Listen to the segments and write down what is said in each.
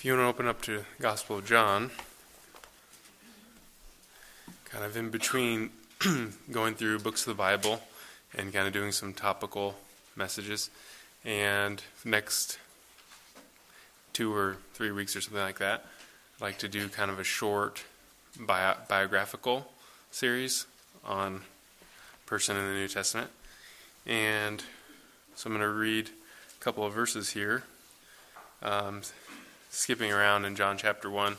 If you want to open up to Gospel of John, kind of in between going through books of the Bible and kind of doing some topical messages, and next two or three weeks or something like that, I'd like to do kind of a short bio- biographical series on person in the New Testament. And so I'm going to read a couple of verses here. Um, skipping around in John chapter 1,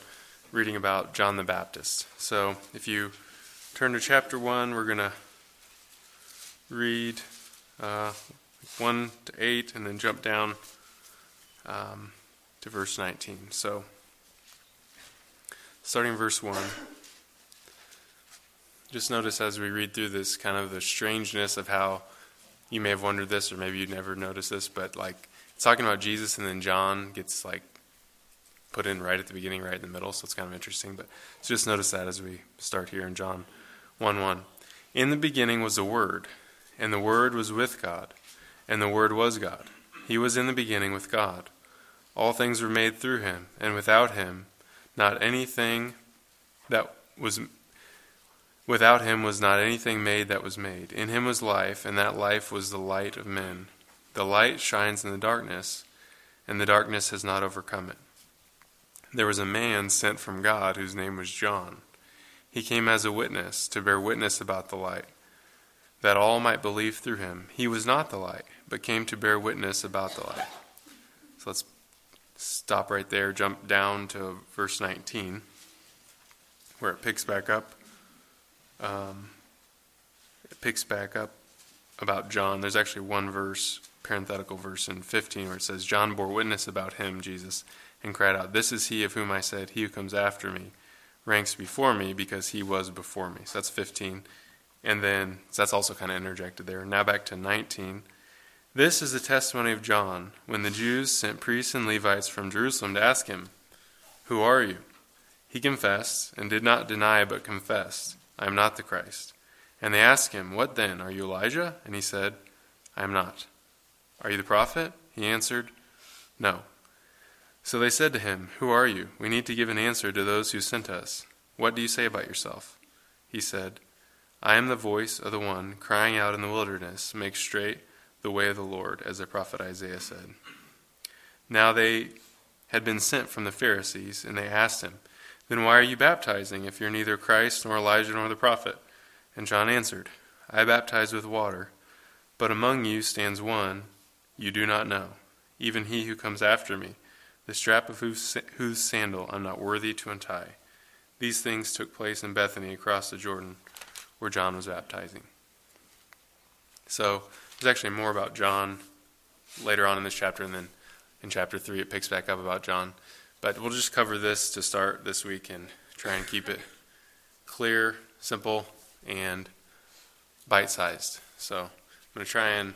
reading about John the Baptist. So if you turn to chapter 1, we're going to read uh, 1 to 8 and then jump down um, to verse 19. So starting verse 1. Just notice as we read through this kind of the strangeness of how you may have wondered this, or maybe you never noticed this, but like it's talking about Jesus, and then John gets like put in right at the beginning, right in the middle, so it's kind of interesting. But so just notice that as we start here in John 1 1. In the beginning was the Word, and the Word was with God, and the Word was God. He was in the beginning with God. All things were made through him, and without him, not anything that was without him was not anything made that was made. In him was life, and that life was the light of men. The light shines in the darkness, and the darkness has not overcome it there was a man sent from God whose name was John. He came as a witness to bear witness about the light, that all might believe through him. He was not the light, but came to bear witness about the light. So let's stop right there, jump down to verse 19, where it picks back up. Um, it picks back up about John. There's actually one verse, parenthetical verse in 15, where it says, John bore witness about him, Jesus and cried out, This is he of whom I said, He who comes after me ranks before me because he was before me. So that's 15. And then, so that's also kind of interjected there. Now back to 19. This is the testimony of John when the Jews sent priests and Levites from Jerusalem to ask him, Who are you? He confessed and did not deny but confessed, I am not the Christ. And they asked him, What then? Are you Elijah? And he said, I am not. Are you the prophet? He answered, No. So they said to him, Who are you? We need to give an answer to those who sent us. What do you say about yourself? He said, I am the voice of the one crying out in the wilderness, Make straight the way of the Lord, as the prophet Isaiah said. Now they had been sent from the Pharisees, and they asked him, Then why are you baptizing, if you're neither Christ, nor Elijah, nor the prophet? And John answered, I baptize with water, but among you stands one you do not know, even he who comes after me the strap of whose, whose sandal I'm not worthy to untie. These things took place in Bethany across the Jordan, where John was baptizing. So there's actually more about John later on in this chapter, and then in chapter 3 it picks back up about John. But we'll just cover this to start this week and try and keep it clear, simple, and bite sized. So I'm going to try and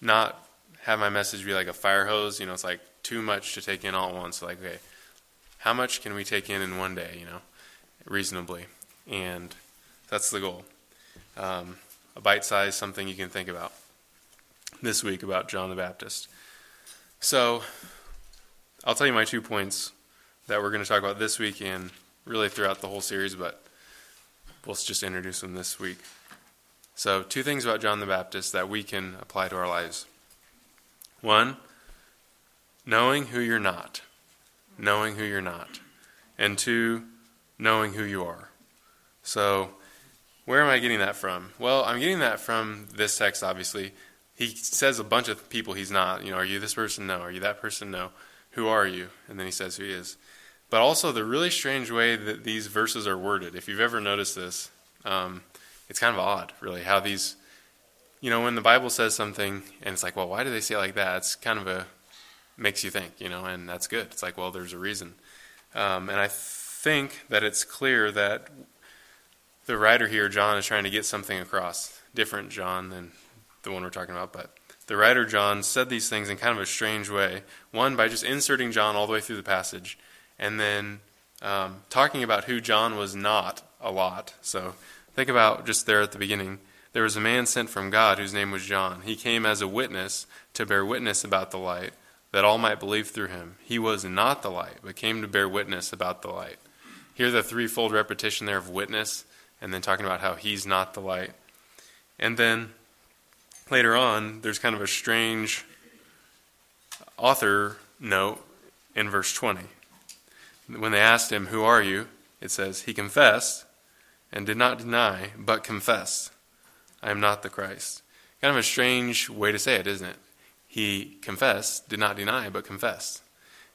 not have my message be like a fire hose. You know, it's like too much to take in all at once. Like, okay, how much can we take in in one day? You know, reasonably, and that's the goal. Um, a bite size, something you can think about this week about John the Baptist. So, I'll tell you my two points that we're going to talk about this week and really throughout the whole series, but we'll just introduce them this week. So, two things about John the Baptist that we can apply to our lives. One, knowing who you're not. Knowing who you're not. And two, knowing who you are. So, where am I getting that from? Well, I'm getting that from this text, obviously. He says a bunch of people he's not. You know, are you this person? No. Are you that person? No. Who are you? And then he says who he is. But also the really strange way that these verses are worded. If you've ever noticed this, um, it's kind of odd, really, how these you know, when the Bible says something and it's like, well, why do they say it like that? It's kind of a makes you think, you know, and that's good. It's like, well, there's a reason. Um, and I think that it's clear that the writer here, John, is trying to get something across. Different John than the one we're talking about, but the writer John said these things in kind of a strange way. One, by just inserting John all the way through the passage, and then um, talking about who John was not a lot. So think about just there at the beginning there was a man sent from God whose name was John. He came as a witness to bear witness about the light, that all might believe through him. He was not the light, but came to bear witness about the light. Hear the threefold repetition there of witness, and then talking about how he's not the light. And then later on, there's kind of a strange author note in verse 20. When they asked him, Who are you? it says, He confessed and did not deny, but confessed, I am not the Christ. Kind of a strange way to say it, isn't it? He confessed, did not deny, but confessed.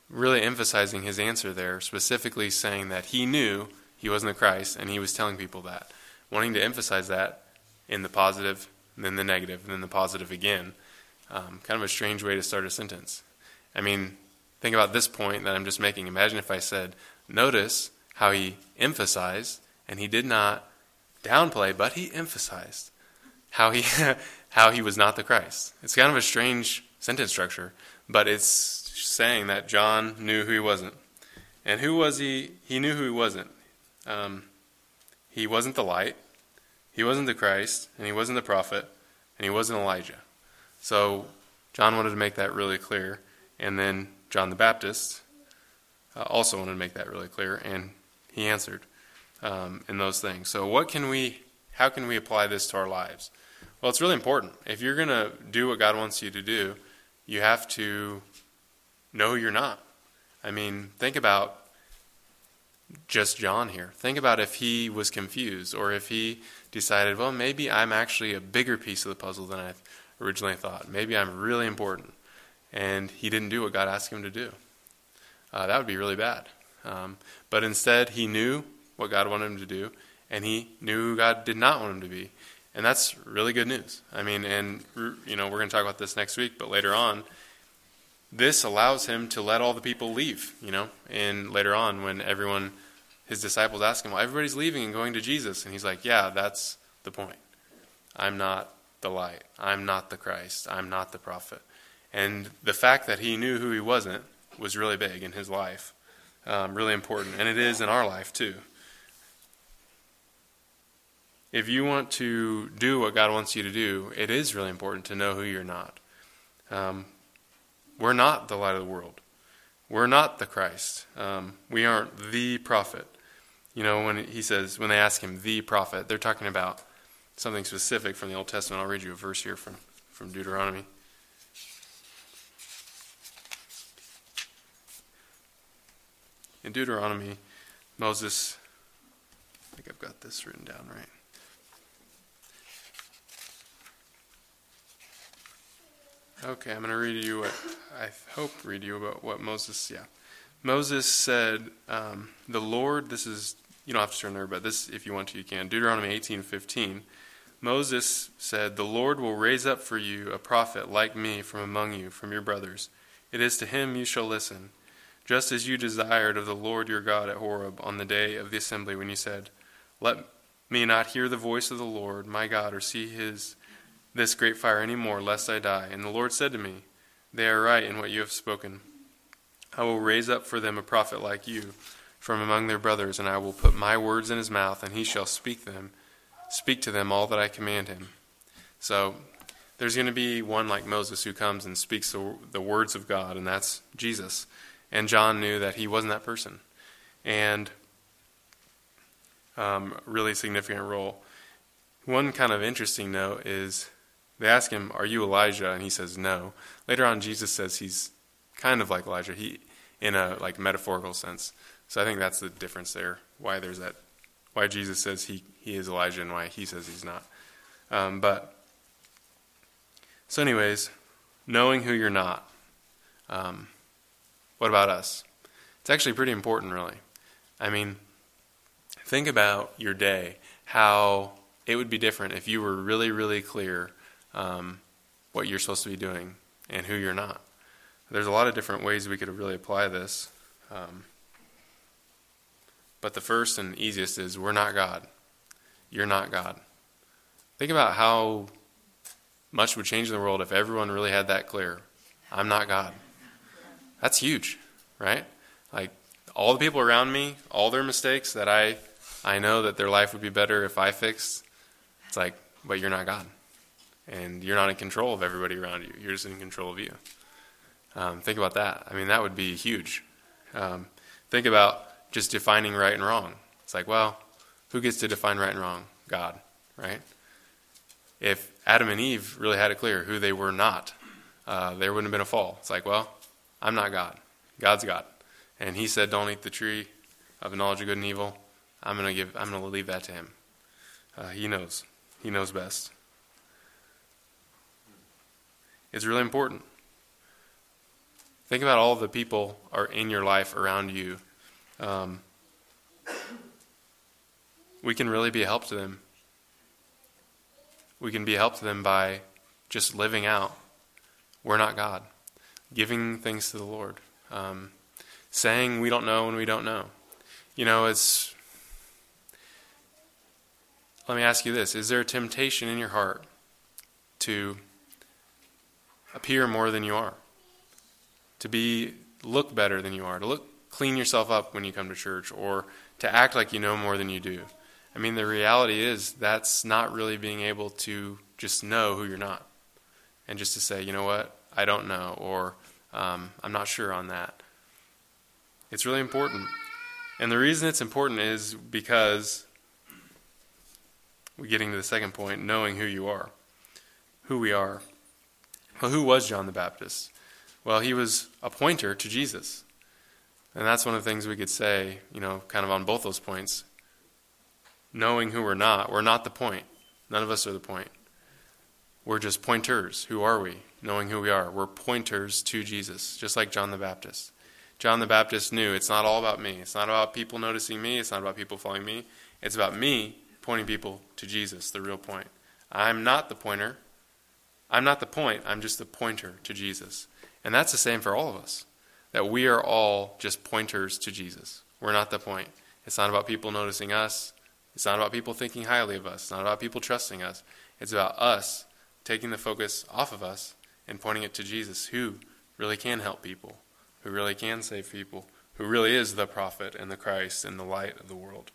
Really emphasizing his answer there, specifically saying that he knew he wasn't the Christ, and he was telling people that. Wanting to emphasize that in the positive, then the negative, and then the positive again. Um, kind of a strange way to start a sentence. I mean, think about this point that I'm just making. Imagine if I said, Notice how he emphasized, and he did not downplay, but he emphasized how he how he was not the Christ. It's kind of a strange sentence structure, but it's saying that John knew who he wasn't. And who was he? He knew who he wasn't. Um, he wasn't the light, he wasn't the Christ, and he wasn't the prophet, and he wasn't Elijah. So John wanted to make that really clear. And then John the Baptist uh, also wanted to make that really clear, and he answered um, in those things. So, what can we? How can we apply this to our lives? Well, it's really important. If you're going to do what God wants you to do, you have to know you're not. I mean, think about just John here. Think about if he was confused or if he decided, well, maybe I'm actually a bigger piece of the puzzle than I originally thought. Maybe I'm really important. And he didn't do what God asked him to do. Uh, that would be really bad. Um, but instead, he knew what God wanted him to do, and he knew who God did not want him to be. And that's really good news. I mean, and, you know, we're going to talk about this next week, but later on, this allows him to let all the people leave, you know, and later on when everyone, his disciples ask him, well, everybody's leaving and going to Jesus. And he's like, yeah, that's the point. I'm not the light. I'm not the Christ. I'm not the prophet. And the fact that he knew who he wasn't was really big in his life, um, really important. And it is in our life too. If you want to do what God wants you to do, it is really important to know who you're not. Um, we're not the light of the world. We're not the Christ. Um, we aren't the prophet. You know, when he says, when they ask him the prophet, they're talking about something specific from the Old Testament. I'll read you a verse here from, from Deuteronomy. In Deuteronomy, Moses, I think I've got this written down right. Okay, I'm going to read you what I hope read you about what Moses. Yeah, Moses said, um, "The Lord." This is you don't have to turn there, but this, if you want to, you can. Deuteronomy 18:15. Moses said, "The Lord will raise up for you a prophet like me from among you, from your brothers. It is to him you shall listen, just as you desired of the Lord your God at Horeb on the day of the assembly, when you said, Let me not hear the voice of the Lord my God, or see his." This great fire any more, lest I die. And the Lord said to me, They are right in what you have spoken. I will raise up for them a prophet like you from among their brothers, and I will put my words in his mouth, and he shall speak them, speak to them all that I command him. So there's going to be one like Moses who comes and speaks the, the words of God, and that's Jesus. And John knew that he wasn't that person. And um, really significant role. One kind of interesting note is they ask him, Are you Elijah? And he says, No. Later on, Jesus says he's kind of like Elijah, he, in a like metaphorical sense. So I think that's the difference there. Why there's that, why Jesus says he, he is Elijah and why he says he's not. Um, but, so, anyways, knowing who you're not. Um, what about us? It's actually pretty important, really. I mean, think about your day, how it would be different if you were really, really clear um, what you're supposed to be doing and who you're not. There's a lot of different ways we could really apply this. Um, but the first and easiest is we're not God. You're not God. Think about how much would change in the world if everyone really had that clear. I'm not God. That's huge, right? Like all the people around me, all their mistakes that I I know that their life would be better if I fixed. It's like, but you're not God and you're not in control of everybody around you. You're just in control of you. Um, think about that. I mean, that would be huge. Um, think about just defining right and wrong. It's like, well, who gets to define right and wrong? God, right? If Adam and Eve really had it clear who they were not, uh, there wouldn't have been a fall. It's like, well, I'm not God. God's God, and He said, "Don't eat the tree of the knowledge of good and evil." I'm gonna give. I'm gonna leave that to Him. Uh, he knows. He knows best. It's really important. Think about all the people are in your life around you. Um, we can really be a help to them. We can be a help to them by just living out. We're not God. Giving things to the Lord. Um, saying we don't know when we don't know. You know, it's. Let me ask you this Is there a temptation in your heart to appear more than you are? To be look better than you are, to look clean yourself up when you come to church, or to act like you know more than you do. I mean, the reality is that's not really being able to just know who you're not, and just to say, you know what, I don't know, or um, I'm not sure on that. It's really important. And the reason it's important is because we're getting to the second point knowing who you are, who we are. Well, who was John the Baptist? Well, he was a pointer to Jesus. And that's one of the things we could say, you know, kind of on both those points. Knowing who we're not, we're not the point. None of us are the point. We're just pointers. Who are we? Knowing who we are. We're pointers to Jesus, just like John the Baptist. John the Baptist knew it's not all about me. It's not about people noticing me. It's not about people following me. It's about me pointing people to Jesus, the real point. I'm not the pointer. I'm not the point. I'm just the pointer to Jesus. And that's the same for all of us. That we are all just pointers to Jesus. We're not the point. It's not about people noticing us. It's not about people thinking highly of us. It's not about people trusting us. It's about us taking the focus off of us and pointing it to Jesus, who really can help people, who really can save people, who really is the prophet and the Christ and the light of the world.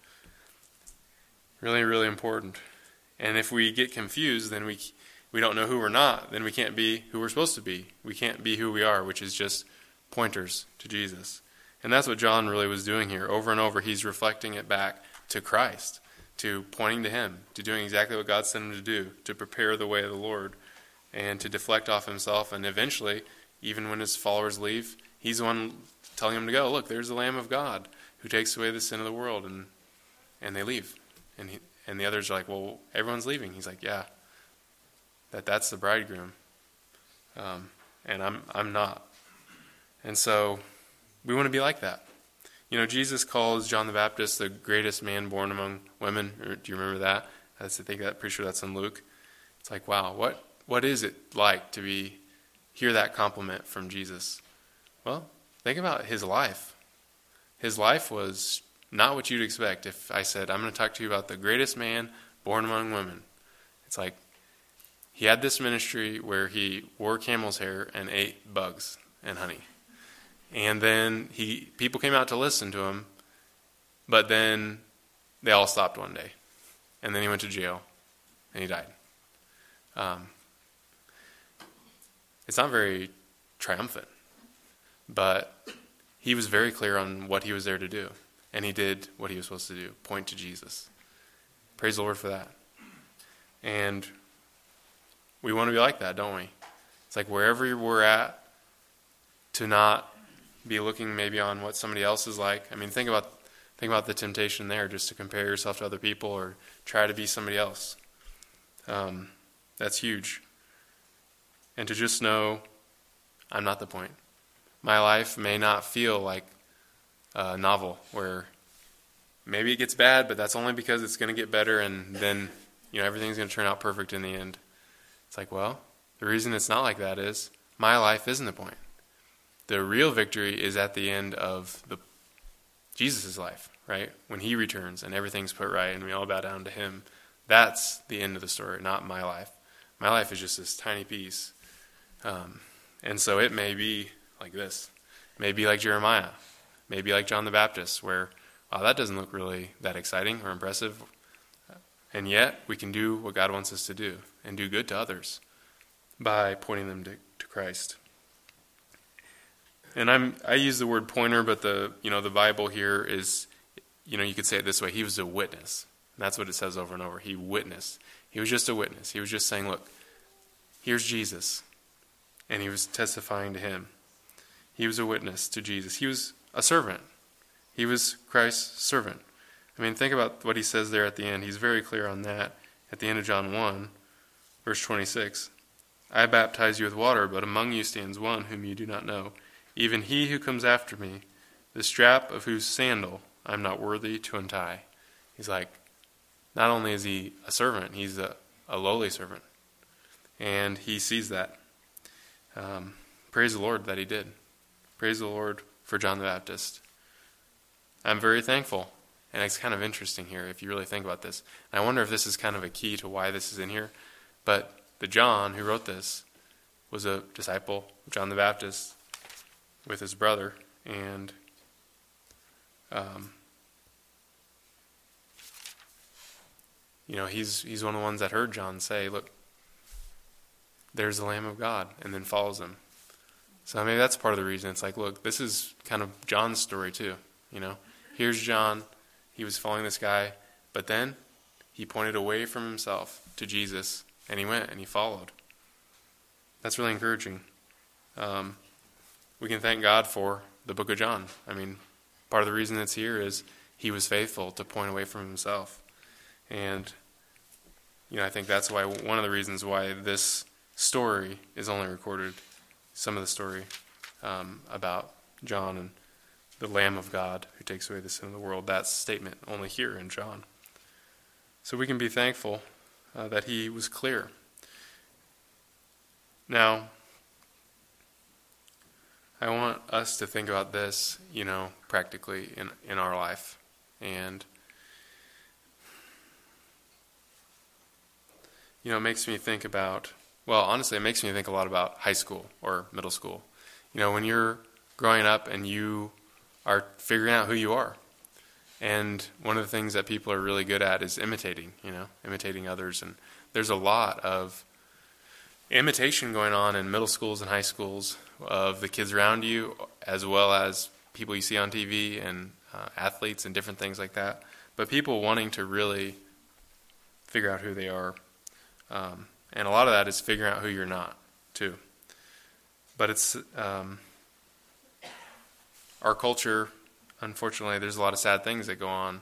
Really, really important. And if we get confused, then we we don't know who we're not, then we can't be who we're supposed to be. We can't be who we are, which is just pointers to Jesus. And that's what John really was doing here. Over and over, he's reflecting it back to Christ, to pointing to Him, to doing exactly what God sent him to do, to prepare the way of the Lord, and to deflect off himself. And eventually, even when his followers leave, he's the one telling them to go. Look, there's the Lamb of God who takes away the sin of the world, and and they leave. And he, and the others are like, well, everyone's leaving. He's like, yeah, that that's the bridegroom, um, and I'm I'm not. And so we want to be like that. You know, Jesus calls John the Baptist the greatest man born among women. Do you remember that? That's, I think that pretty sure that's in Luke. It's like, wow, what what is it like to be hear that compliment from Jesus? Well, think about his life. His life was not what you'd expect if I said, I'm going to talk to you about the greatest man born among women. It's like he had this ministry where he wore camel's hair and ate bugs and honey. And then he people came out to listen to him, but then they all stopped one day. And then he went to jail and he died. Um, it's not very triumphant, but he was very clear on what he was there to do. And he did what he was supposed to do point to Jesus. Praise the Lord for that. And we want to be like that, don't we? It's like wherever we're at, to not be looking maybe on what somebody else is like. I mean, think about think about the temptation there, just to compare yourself to other people or try to be somebody else. Um, that's huge. And to just know, I'm not the point. My life may not feel like a novel where maybe it gets bad, but that's only because it's going to get better, and then you know everything's going to turn out perfect in the end. It's like, well, the reason it's not like that is my life isn't the point. The real victory is at the end of the Jesus' life, right? When he returns and everything's put right and we all bow down to him. That's the end of the story, not my life. My life is just this tiny piece. Um, and so it may be like this. Maybe like Jeremiah. Maybe like John the Baptist, where, wow, that doesn't look really that exciting or impressive. And yet, we can do what God wants us to do and do good to others by pointing them to, to Christ. and I'm I use the word pointer, but the you know the Bible here is, you know, you could say it this way: He was a witness. That's what it says over and over. He witnessed. He was just a witness. He was just saying, "Look, here's Jesus," and he was testifying to him. He was a witness to Jesus. He was a servant. He was Christ's servant. I mean, think about what he says there at the end. He's very clear on that at the end of John 1, verse 26. I baptize you with water, but among you stands one whom you do not know, even he who comes after me, the strap of whose sandal I am not worthy to untie. He's like, not only is he a servant, he's a, a lowly servant. And he sees that. Um, praise the Lord that he did. Praise the Lord for John the Baptist. I'm very thankful. And it's kind of interesting here if you really think about this. And I wonder if this is kind of a key to why this is in here. But the John who wrote this was a disciple of John the Baptist with his brother. And um, you know, he's he's one of the ones that heard John say, "Look, there's the Lamb of God," and then follows him. So maybe that's part of the reason. It's like, look, this is kind of John's story too. You know, here's John. He was following this guy, but then he pointed away from himself to Jesus, and he went and he followed. That's really encouraging. Um, we can thank God for the book of John. I mean, part of the reason it's here is he was faithful to point away from himself. And, you know, I think that's why one of the reasons why this story is only recorded, some of the story um, about John and the Lamb of God who takes away the sin of the world. That statement only here in John. So we can be thankful uh, that he was clear. Now, I want us to think about this, you know, practically in, in our life. And you know, it makes me think about, well, honestly, it makes me think a lot about high school or middle school. You know, when you're growing up and you are figuring out who you are. And one of the things that people are really good at is imitating, you know, imitating others. And there's a lot of imitation going on in middle schools and high schools of the kids around you, as well as people you see on TV and uh, athletes and different things like that. But people wanting to really figure out who they are um, and a lot of that is figuring out who you're not, too. But it's um, our culture, unfortunately, there's a lot of sad things that go on.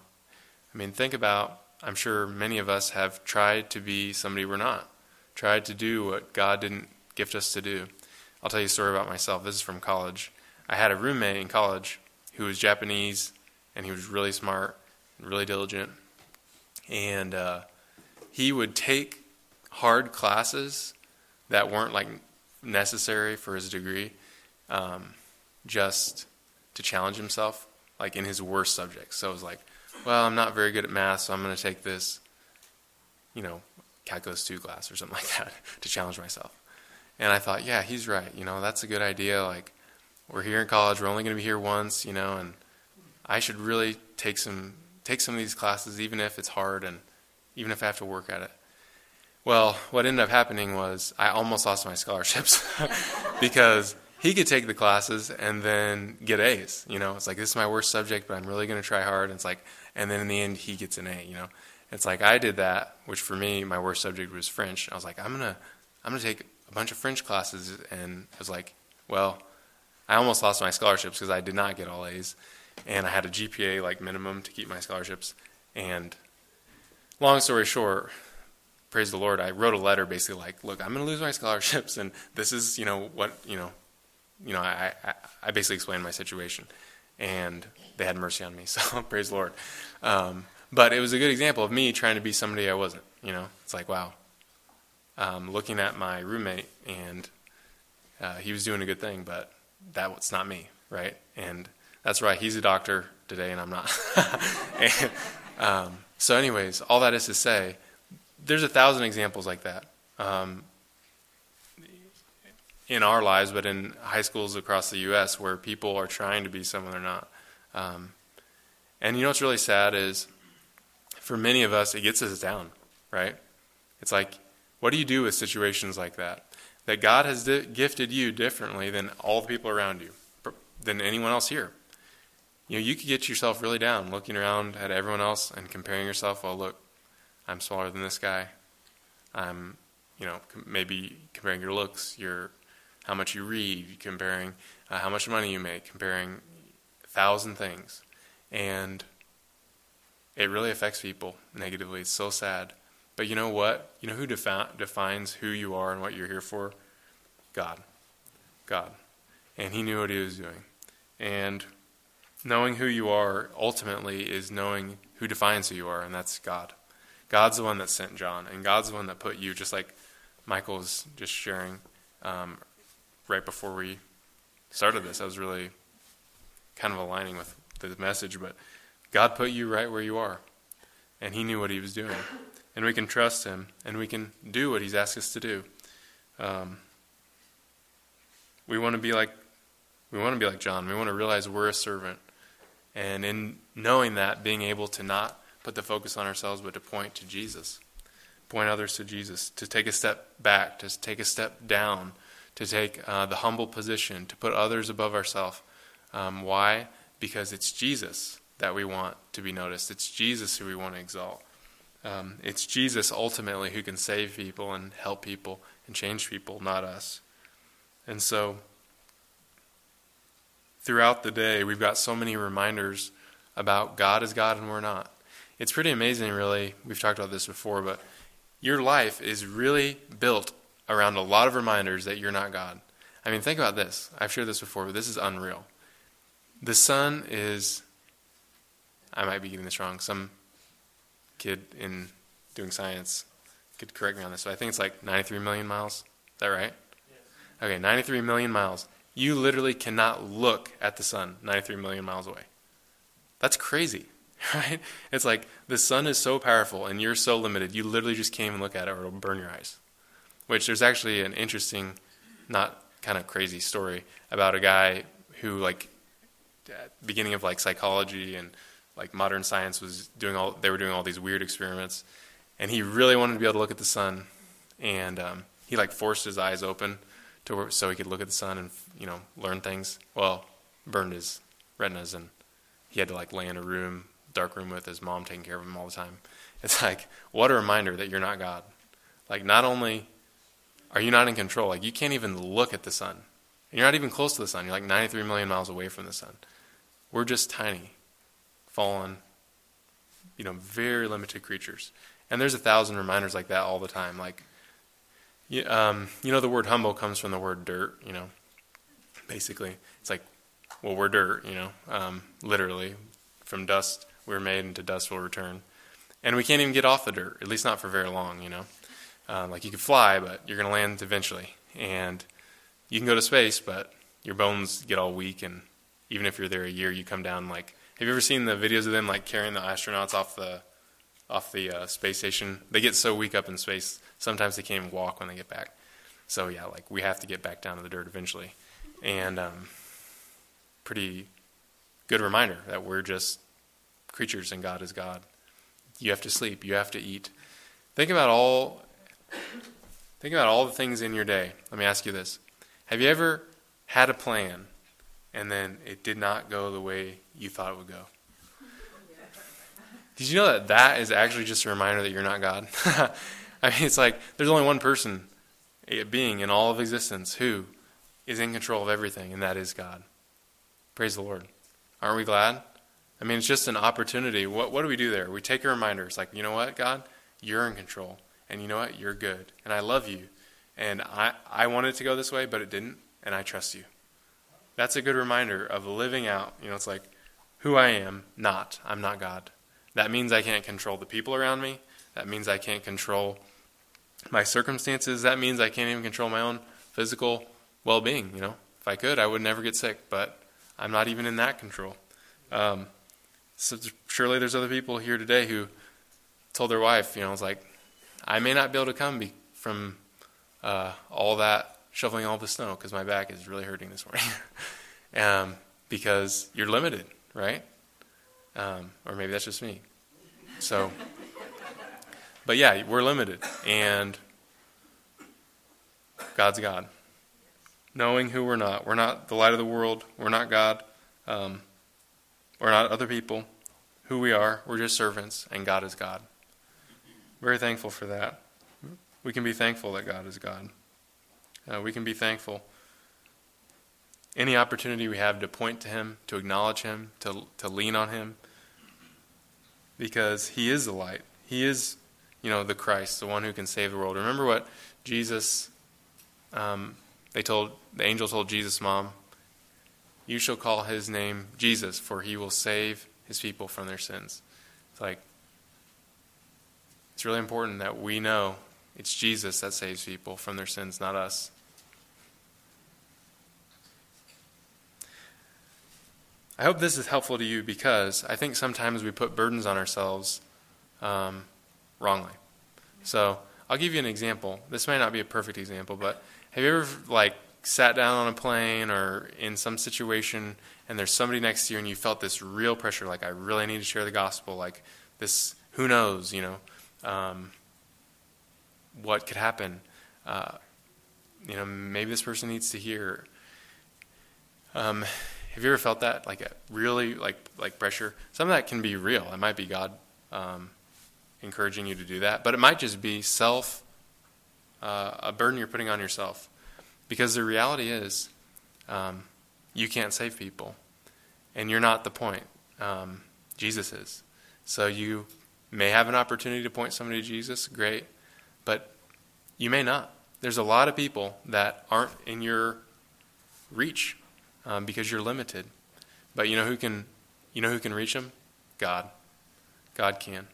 I mean, think about, I'm sure many of us have tried to be somebody we're not, tried to do what God didn't gift us to do. I'll tell you a story about myself. This is from college. I had a roommate in college who was Japanese, and he was really smart, really diligent, and uh, he would take hard classes that weren't like necessary for his degree, um, just to challenge himself, like in his worst subjects. So it was like, well, I'm not very good at math, so I'm going to take this, you know, calculus two class or something like that to challenge myself. And I thought, yeah, he's right. You know, that's a good idea. Like, we're here in college. We're only going to be here once. You know, and I should really take some take some of these classes, even if it's hard and even if I have to work at it. Well, what ended up happening was I almost lost my scholarships because he could take the classes and then get A's. You know, it's like this is my worst subject, but I'm really going to try hard. And it's like, and then in the end, he gets an A. You know, it's like I did that, which for me, my worst subject was French. I was like, I'm gonna, I'm gonna take a bunch of French classes, and I was like, well, I almost lost my scholarships because I did not get all A's, and I had a GPA like minimum to keep my scholarships. And long story short, praise the Lord, I wrote a letter basically like, look, I'm going to lose my scholarships, and this is, you know, what, you know, you know, I, I, I basically explained my situation, and they had mercy on me. So praise the Lord. Um, but it was a good example of me trying to be somebody I wasn't. You know, it's like wow. Um, looking at my roommate, and uh, he was doing a good thing, but that was not me, right? And that's right. He's a doctor today, and I'm not. and, um, so, anyways, all that is to say there's a thousand examples like that um, in our lives, but in high schools across the U.S. where people are trying to be someone they're not. Um, and you know what's really sad is for many of us, it gets us down, right? It's like, what do you do with situations like that? That God has di- gifted you differently than all the people around you. than anyone else here. You know, you could get yourself really down looking around at everyone else and comparing yourself. Well, look, I'm smaller than this guy. I'm, you know, maybe comparing your looks, your how much you read, comparing uh, how much money you make, comparing a thousand things, and it really affects people negatively. It's so sad. But you know what? You know who defi- defines who you are and what you're here for? God. God. And He knew what He was doing. And knowing who you are ultimately is knowing who defines who you are, and that's God. God's the one that sent John, and God's the one that put you, just like Michael was just sharing um, right before we started this. I was really kind of aligning with the message, but God put you right where you are, and He knew what He was doing. And we can trust Him, and we can do what He's asked us to do. Um, we want to be like we want to be like John. We want to realize we're a servant, and in knowing that, being able to not put the focus on ourselves, but to point to Jesus, point others to Jesus, to take a step back, to take a step down, to take uh, the humble position, to put others above ourselves. Um, why? Because it's Jesus that we want to be noticed. It's Jesus who we want to exalt. Um, it's Jesus ultimately who can save people and help people and change people, not us. And so, throughout the day, we've got so many reminders about God is God and we're not. It's pretty amazing, really. We've talked about this before, but your life is really built around a lot of reminders that you're not God. I mean, think about this. I've shared this before, but this is unreal. The sun is I might be getting this wrong. Some kid in doing science could correct me on this. But I think it's like 93 million miles. Is that right? Yes. Okay, 93 million miles. You literally cannot look at the sun 93 million miles away. That's crazy, right? It's like the sun is so powerful and you're so limited. You literally just can't even look at it or it'll burn your eyes. Which there's actually an interesting, not kind of crazy story about a guy who like at the beginning of like psychology and like modern science was doing all they were doing all these weird experiments, and he really wanted to be able to look at the sun, and um, he like forced his eyes open to so he could look at the sun and you know learn things. Well, burned his retinas, and he had to like lay in a room, dark room with his mom taking care of him all the time. It's like what a reminder that you're not God. Like not only are you not in control, like you can't even look at the sun. And you're not even close to the sun. You're like 93 million miles away from the sun. We're just tiny fallen, you know, very limited creatures. And there's a thousand reminders like that all the time. Like, you, um, you know, the word humble comes from the word dirt, you know, basically. It's like, well, we're dirt, you know, um, literally. From dust we are made, and to dust we'll return. And we can't even get off the dirt, at least not for very long, you know. Um, like, you could fly, but you're going to land eventually. And you can go to space, but your bones get all weak, and even if you're there a year, you come down like have you ever seen the videos of them like carrying the astronauts off the off the uh, space station? They get so weak up in space, sometimes they can't even walk when they get back. So yeah, like we have to get back down to the dirt eventually, and um, pretty good reminder that we're just creatures and God is God. You have to sleep. You have to eat. Think about all. Think about all the things in your day. Let me ask you this: Have you ever had a plan and then it did not go the way you thought it would go. Did you know that that is actually just a reminder that you're not God? I mean, it's like there's only one person, a being in all of existence, who is in control of everything, and that is God. Praise the Lord. Aren't we glad? I mean, it's just an opportunity. What, what do we do there? We take a reminder. It's like, you know what, God? You're in control. And you know what? You're good. And I love you. And I, I wanted to go this way, but it didn't. And I trust you that's a good reminder of living out. You know, it's like who I am, not. I'm not God. That means I can't control the people around me. That means I can't control my circumstances. That means I can't even control my own physical well being. You know, if I could, I would never get sick, but I'm not even in that control. Um, so surely there's other people here today who told their wife, you know, it's like, I may not be able to come be, from uh, all that shoveling all the snow because my back is really hurting this morning. um, because you're limited, right? Um, or maybe that's just me. So, but yeah, we're limited, and God's God. knowing who we're not. We're not the light of the world. We're not God. Um, we're not other people. Who we are, we're just servants, and God is God. Very thankful for that. We can be thankful that God is God. Uh, we can be thankful. Any opportunity we have to point to Him, to acknowledge Him, to, to lean on Him, because He is the light. He is, you know, the Christ, the one who can save the world. Remember what Jesus, um, they told, the angel told Jesus' mom, You shall call His name Jesus, for He will save His people from their sins. It's like, it's really important that we know it's Jesus that saves people from their sins, not us. I hope this is helpful to you because I think sometimes we put burdens on ourselves um, wrongly. So I'll give you an example. This may not be a perfect example, but have you ever like sat down on a plane or in some situation and there's somebody next to you and you felt this real pressure, like I really need to share the gospel, like this, who knows, you know, um, what could happen? Uh, you know, maybe this person needs to hear. Um, have you ever felt that, like really like like pressure? Some of that can be real. It might be God um, encouraging you to do that, but it might just be self uh, a burden you're putting on yourself. Because the reality is, um, you can't save people, and you're not the point. Um, Jesus is. So you may have an opportunity to point somebody to Jesus, great, but you may not. There's a lot of people that aren't in your reach um, because you're limited. But you know who can you know who can reach them? God. God can.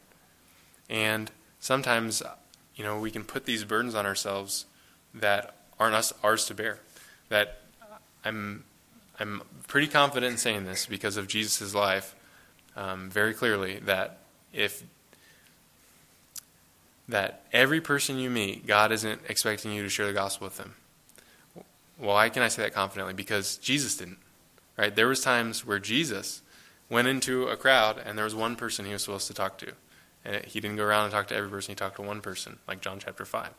And sometimes you know we can put these burdens on ourselves that aren't us ours to bear. That I'm I'm pretty confident in saying this because of Jesus' life um, very clearly that if that every person you meet, God isn't expecting you to share the gospel with them. Why can I say that confidently? Because Jesus didn't. Right? There was times where Jesus went into a crowd and there was one person he was supposed to talk to. And he didn't go around and talk to every person, he talked to one person, like John chapter 5.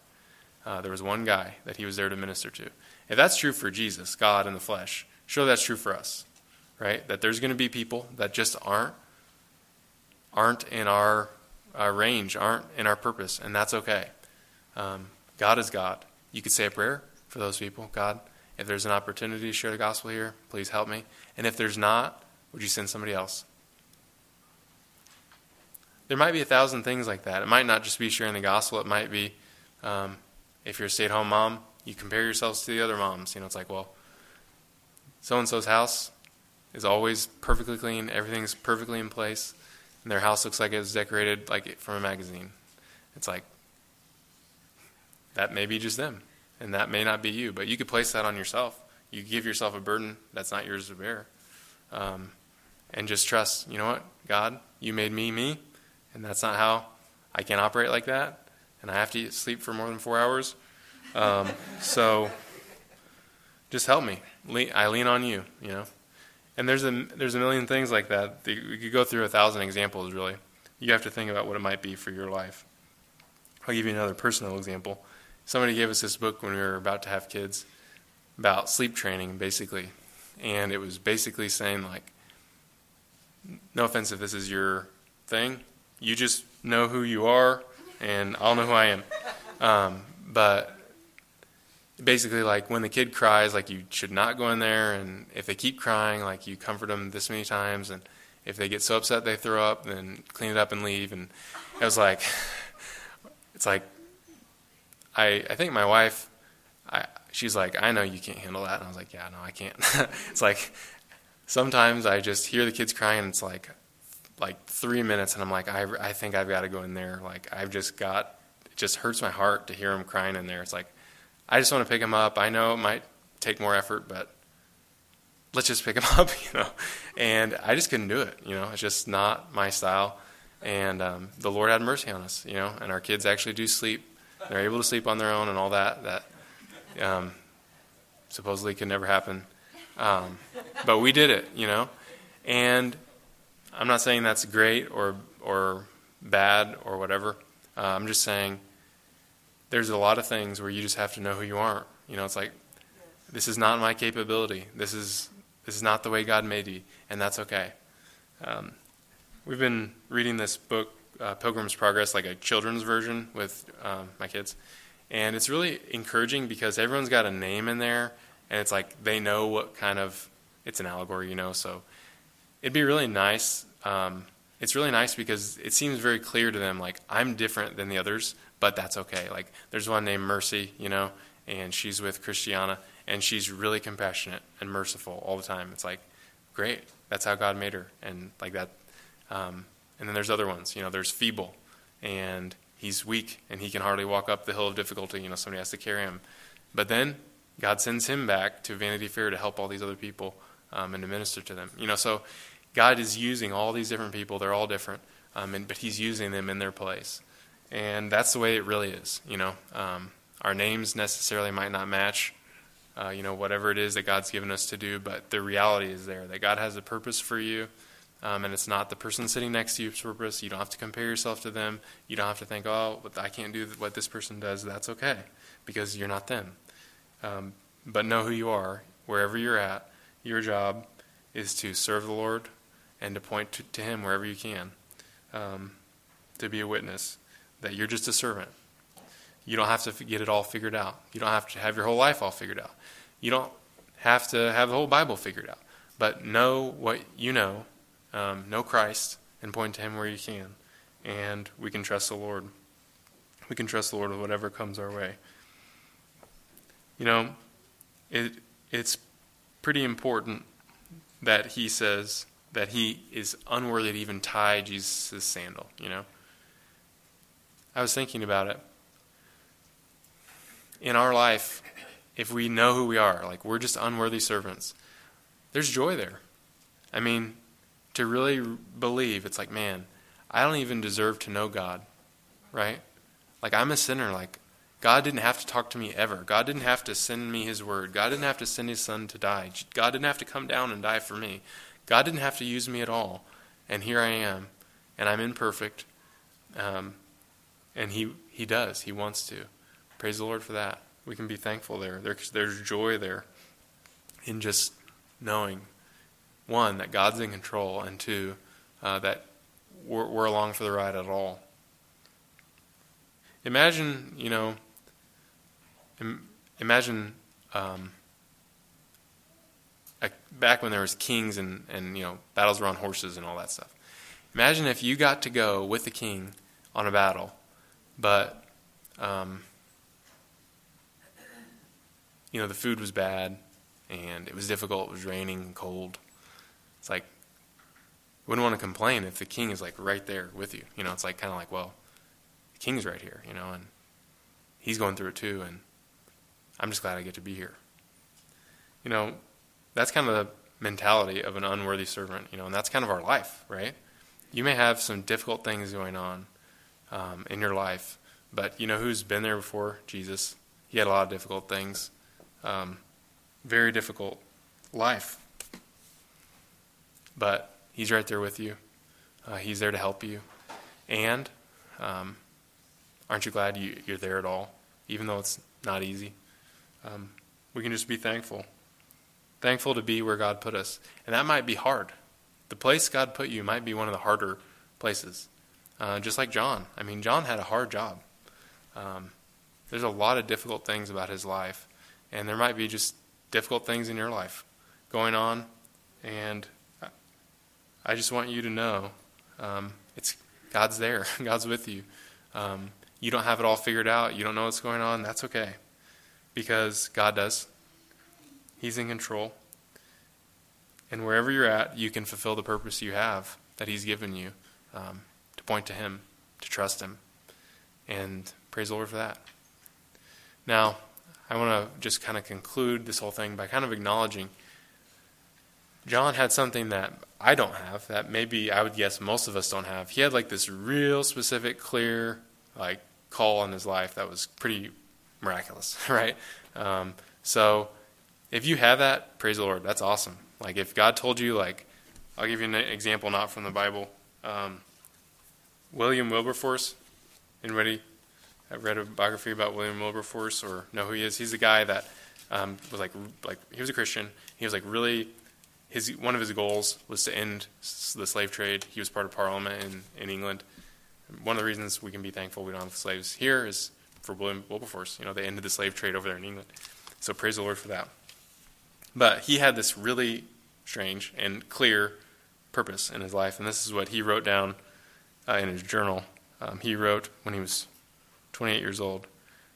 Uh, there was one guy that he was there to minister to. If that's true for Jesus, God in the flesh, surely that's true for us, right? That there's going to be people that just aren't aren't in our, our range, aren't in our purpose, and that's okay. Um, God is God. You could say a prayer for those people. God, if there's an opportunity to share the gospel here, please help me. And if there's not, would you send somebody else? There might be a thousand things like that. It might not just be sharing the gospel. It might be um, if you're a stay-at-home mom, you compare yourselves to the other moms. You know, it's like, well, so and so's house is always perfectly clean. Everything's perfectly in place, and their house looks like it was decorated like from a magazine. It's like that may be just them and that may not be you, but you could place that on yourself. You give yourself a burden that's not yours to bear. Um, and just trust, you know what, God, you made me me, and that's not how I can operate like that, and I have to sleep for more than four hours. Um, so just help me. I lean on you, you know. And there's a there's a million things like that. We could go through a thousand examples. Really, you have to think about what it might be for your life. I'll give you another personal example somebody gave us this book when we were about to have kids about sleep training, basically. And it was basically saying, like, no offense if this is your thing, you just know who you are, and I'll know who I am. Um, but basically, like, when the kid cries, like, you should not go in there, and if they keep crying, like, you comfort them this many times, and if they get so upset they throw up, then clean it up and leave. And it was like, it's like, I, I think my wife, I, she's like, I know you can't handle that. And I was like, yeah, no, I can't. it's like sometimes I just hear the kids crying and it's like, like three minutes and I'm like, I, I think I've got to go in there. Like I've just got, it just hurts my heart to hear them crying in there. It's like, I just want to pick them up. I know it might take more effort, but let's just pick them up, you know. And I just couldn't do it, you know. It's just not my style. And um, the Lord had mercy on us, you know. And our kids actually do sleep they're able to sleep on their own and all that. That um, supposedly could never happen. Um, but we did it, you know. And I'm not saying that's great or or bad or whatever. Uh, I'm just saying there's a lot of things where you just have to know who you are. You know, it's like this is not my capability. This is this is not the way God made me, and that's okay. Um, we've been reading this book, uh, Pilgrim's Progress, like a children's version with um, my kids, and it's really encouraging because everyone's got a name in there, and it's like they know what kind of it's an allegory, you know. So it'd be really nice. Um, it's really nice because it seems very clear to them, like I'm different than the others, but that's okay. Like there's one named Mercy, you know, and she's with Christiana, and she's really compassionate and merciful all the time. It's like, great, that's how God made her, and like that. Um, and then there's other ones, you know, there's feeble, and he's weak, and he can hardly walk up the hill of difficulty. You know, somebody has to carry him. But then God sends him back to Vanity Fair to help all these other people um, and to minister to them. You know, so God is using all these different people. They're all different, um, and, but He's using them in their place, and that's the way it really is. You know, um, our names necessarily might not match uh, you know, whatever it is that God's given us to do. But the reality is there that God has a purpose for you, um, and it's not the person sitting next to you's purpose. You don't have to compare yourself to them. You don't have to think, oh, I can't do what this person does. That's okay, because you're not them. Um, but know who you are, wherever you're at. Your job is to serve the Lord and to point to, to Him wherever you can, um, to be a witness that you're just a servant. You don't have to get it all figured out. You don't have to have your whole life all figured out. You don't have to have the whole Bible figured out. But know what you know, um, know Christ, and point to Him where you can. And we can trust the Lord. We can trust the Lord with whatever comes our way. You know, it, it's pretty important that He says that He is unworthy to even tie Jesus' sandal, you know? I was thinking about it in our life, if we know who we are, like we're just unworthy servants, there's joy there. I mean, to really believe, it's like, man, I don't even deserve to know God, right? Like, I'm a sinner. Like, God didn't have to talk to me ever. God didn't have to send me His word. God didn't have to send His Son to die. God didn't have to come down and die for me. God didn't have to use me at all. And here I am, and I'm imperfect. Um, and He He does. He wants to. Praise the Lord for that. We can be thankful there. There's, there's joy there in just knowing, one, that God's in control, and two, uh, that we're, we're along for the ride at all. Imagine, you know, Im- imagine um, back when there was kings and, and, you know, battles were on horses and all that stuff. Imagine if you got to go with the king on a battle, but um, you know, the food was bad and it was difficult. It was raining and cold. It's like, wouldn't want to complain if the king is like right there with you. You know, it's like kind of like, well, the king's right here, you know, and he's going through it too, and I'm just glad I get to be here. You know, that's kind of the mentality of an unworthy servant, you know, and that's kind of our life, right? You may have some difficult things going on um, in your life, but you know who's been there before? Jesus. He had a lot of difficult things um, very difficult life. But He's right there with you. Uh, he's there to help you. And um, aren't you glad you, are there at all, even though it's not easy? Um, we can just be thankful. Thankful to be where God put us. And that might be hard. The place God put you might be one of the harder places. Uh, just like John. I mean, John had a hard job. Um, there's a lot of difficult things about his life. And there might be just difficult things in your life going on. And I just want you to know um, it's God's there, God's with you. Um, you don't have it all figured out, you don't know what's going on, that's okay. Because God does. He's in control. And wherever you're at, you can fulfill the purpose you have that He's given you um, to point to Him, to trust Him. And praise the Lord for that. Now, I want to just kind of conclude this whole thing by kind of acknowledging John had something that I don't have, that maybe I would guess most of us don't have. He had like this real specific, clear, like call in his life that was pretty miraculous, right? Um, so if you have that, praise the Lord. That's awesome. Like if God told you, like, I'll give you an example not from the Bible. Um, William Wilberforce. Anybody I've read a biography about William Wilberforce or know who he is. He's the guy that um, was like like he was a Christian. He was like really his one of his goals was to end the slave trade. He was part of Parliament in in England. One of the reasons we can be thankful we don't have slaves here is for William Wilberforce. You know, they ended the slave trade over there in England. So praise the Lord for that. But he had this really strange and clear purpose in his life, and this is what he wrote down uh, in his journal. Um, he wrote when he was 28 years old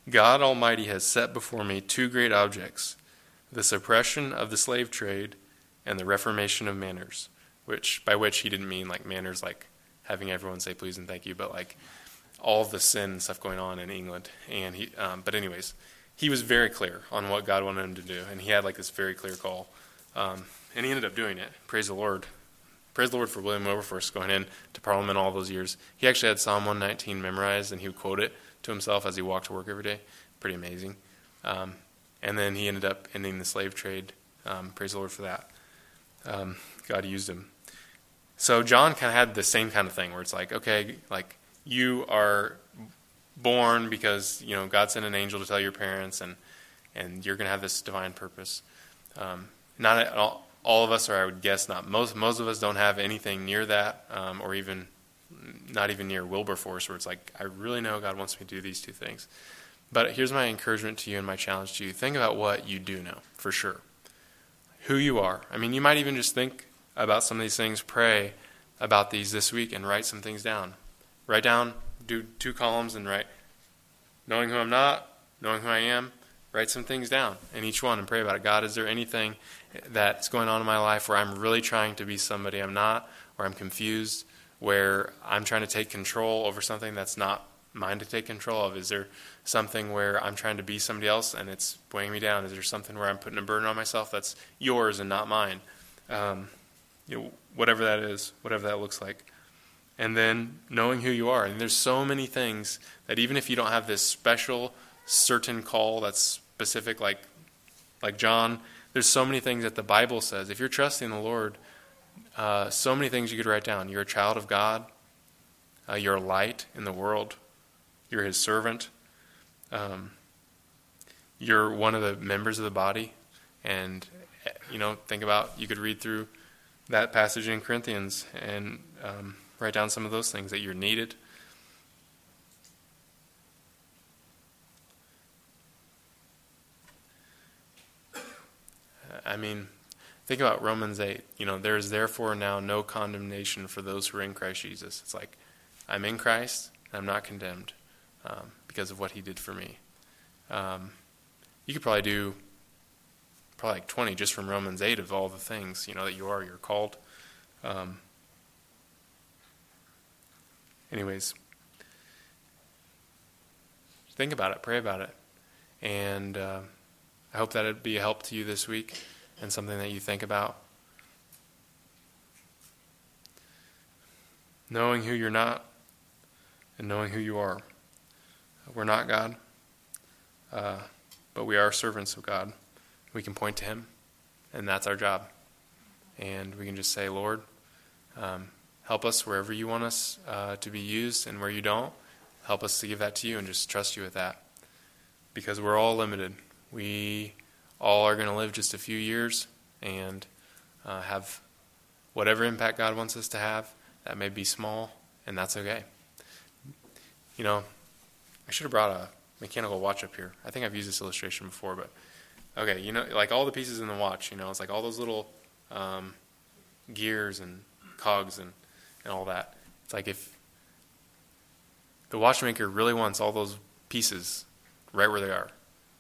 God Almighty has set before me two great objects the suppression of the slave trade and the reformation of manners, which by which he didn't mean like manners like having everyone say please and thank you, but like all the sin and stuff going on in England. And he, um, but anyways, he was very clear on what God wanted him to do, and he had like this very clear call, um, and he ended up doing it. Praise the Lord. Praise the Lord for William Wilberforce going in to Parliament all those years. He actually had Psalm 119 memorized, and he would quote it to himself as he walked to work every day. Pretty amazing. Um, and then he ended up ending the slave trade. Um, praise the Lord for that. Um, God used him. So John kind of had the same kind of thing where it's like, okay, like you are born because you know God sent an angel to tell your parents, and and you're going to have this divine purpose. Um, not at all, all of us, or I would guess not most most of us, don't have anything near that, um, or even not even near Wilberforce, where it's like I really know God wants me to do these two things. But here's my encouragement to you and my challenge to you: think about what you do know for sure, who you are. I mean, you might even just think about some of these things, pray about these this week, and write some things down. Write down, do two columns, and write knowing who I'm not, knowing who I am. Write some things down in each one and pray about it. God, is there anything that's going on in my life where I'm really trying to be somebody I'm not, where I'm confused, where I'm trying to take control over something that's not mine to take control of? Is there something where I'm trying to be somebody else and it's weighing me down? Is there something where I'm putting a burden on myself that's yours and not mine? Um, you know, whatever that is, whatever that looks like. And then knowing who you are. And there's so many things that even if you don't have this special, certain call that's specific, like like John, there's so many things that the Bible says. If you're trusting the Lord, uh, so many things you could write down. You're a child of God. Uh, you're a light in the world. You're His servant. Um, you're one of the members of the body, and you know, think about you could read through that passage in Corinthians and um, write down some of those things that you're needed. I mean, think about Romans 8. You know, there is therefore now no condemnation for those who are in Christ Jesus. It's like, I'm in Christ, I'm not condemned um, because of what he did for me. Um, you could probably do probably like 20 just from Romans 8 of all the things, you know, that you are, you're called. Um, anyways, think about it, pray about it. And uh, I hope that it'd be a help to you this week and something that you think about. Knowing who you're not and knowing who you are. We're not God, uh, but we are servants of God. We can point to Him, and that's our job. And we can just say, Lord, um, help us wherever you want us uh, to be used, and where you don't, help us to give that to you and just trust you with that. Because we're all limited. We all are going to live just a few years and uh, have whatever impact God wants us to have. That may be small, and that's okay. You know, I should have brought a mechanical watch up here. I think I've used this illustration before, but okay, you know, like all the pieces in the watch, you know, it's like all those little um, gears and cogs and, and all that. It's like if the watchmaker really wants all those pieces right where they are,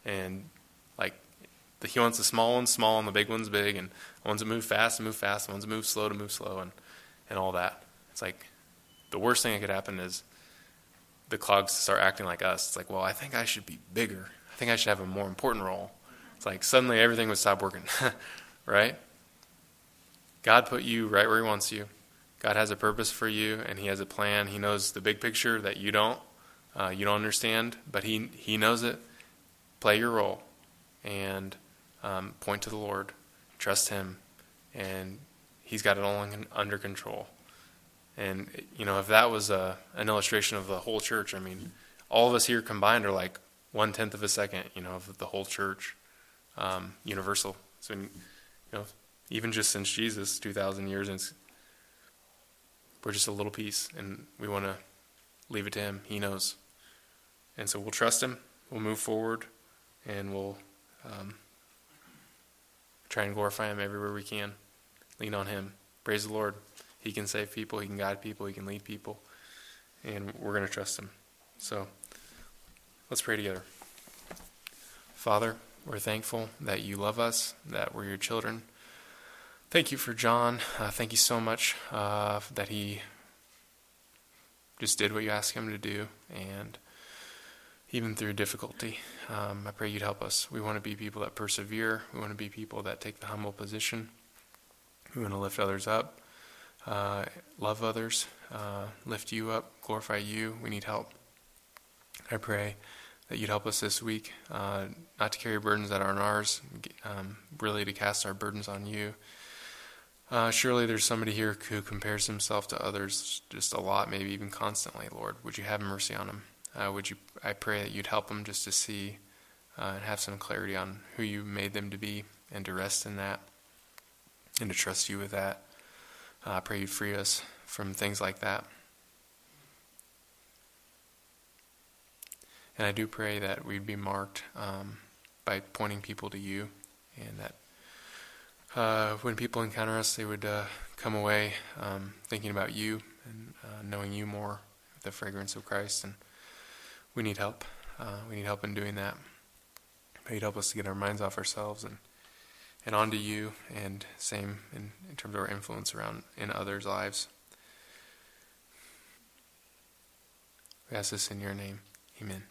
and the, he wants the small ones small and the big ones big, and ones that move fast to move fast, ones that move slow to move slow, and and all that. It's like the worst thing that could happen is the clogs start acting like us. It's like, well, I think I should be bigger. I think I should have a more important role. It's like suddenly everything would stop working, right? God put you right where He wants you. God has a purpose for you, and He has a plan. He knows the big picture that you don't. Uh, you don't understand, but He He knows it. Play your role, and um, point to the Lord. Trust Him, and He's got it all under control. And you know, if that was a, an illustration of the whole church, I mean, all of us here combined are like one tenth of a second, you know, of the whole church. um, universal. So, you know, even just since Jesus, 2,000 years, and we're just a little piece, and we want to leave it to Him. He knows. And so we'll trust Him, we'll move forward, and we'll um, try and glorify Him everywhere we can. Lean on Him. Praise the Lord. He can save people, He can guide people, He can lead people, and we're going to trust Him. So let's pray together. Father, we're thankful that you love us, that we're your children. Thank you for John. Uh, thank you so much uh, that he just did what you asked him to do, and even through difficulty, um, I pray you'd help us. We want to be people that persevere. We want to be people that take the humble position. We want to lift others up, uh, love others, uh, lift you up, glorify you. We need help. I pray that you'd help us this week uh, not to carry burdens that aren't ours, um, really to cast our burdens on you. Uh, surely there's somebody here who compares himself to others just a lot, maybe even constantly. Lord, would you have mercy on him? Uh, would you? I pray that you'd help them just to see uh, and have some clarity on who you made them to be, and to rest in that, and to trust you with that. Uh, I pray you'd free us from things like that. And I do pray that we'd be marked um, by pointing people to you, and that uh, when people encounter us, they would uh, come away um, thinking about you and uh, knowing you more, the fragrance of Christ. And we need help. Uh, we need help in doing that. Pray you'd help us to get our minds off ourselves and and onto you, and same in, in terms of our influence around in others' lives. We ask this in your name. Amen.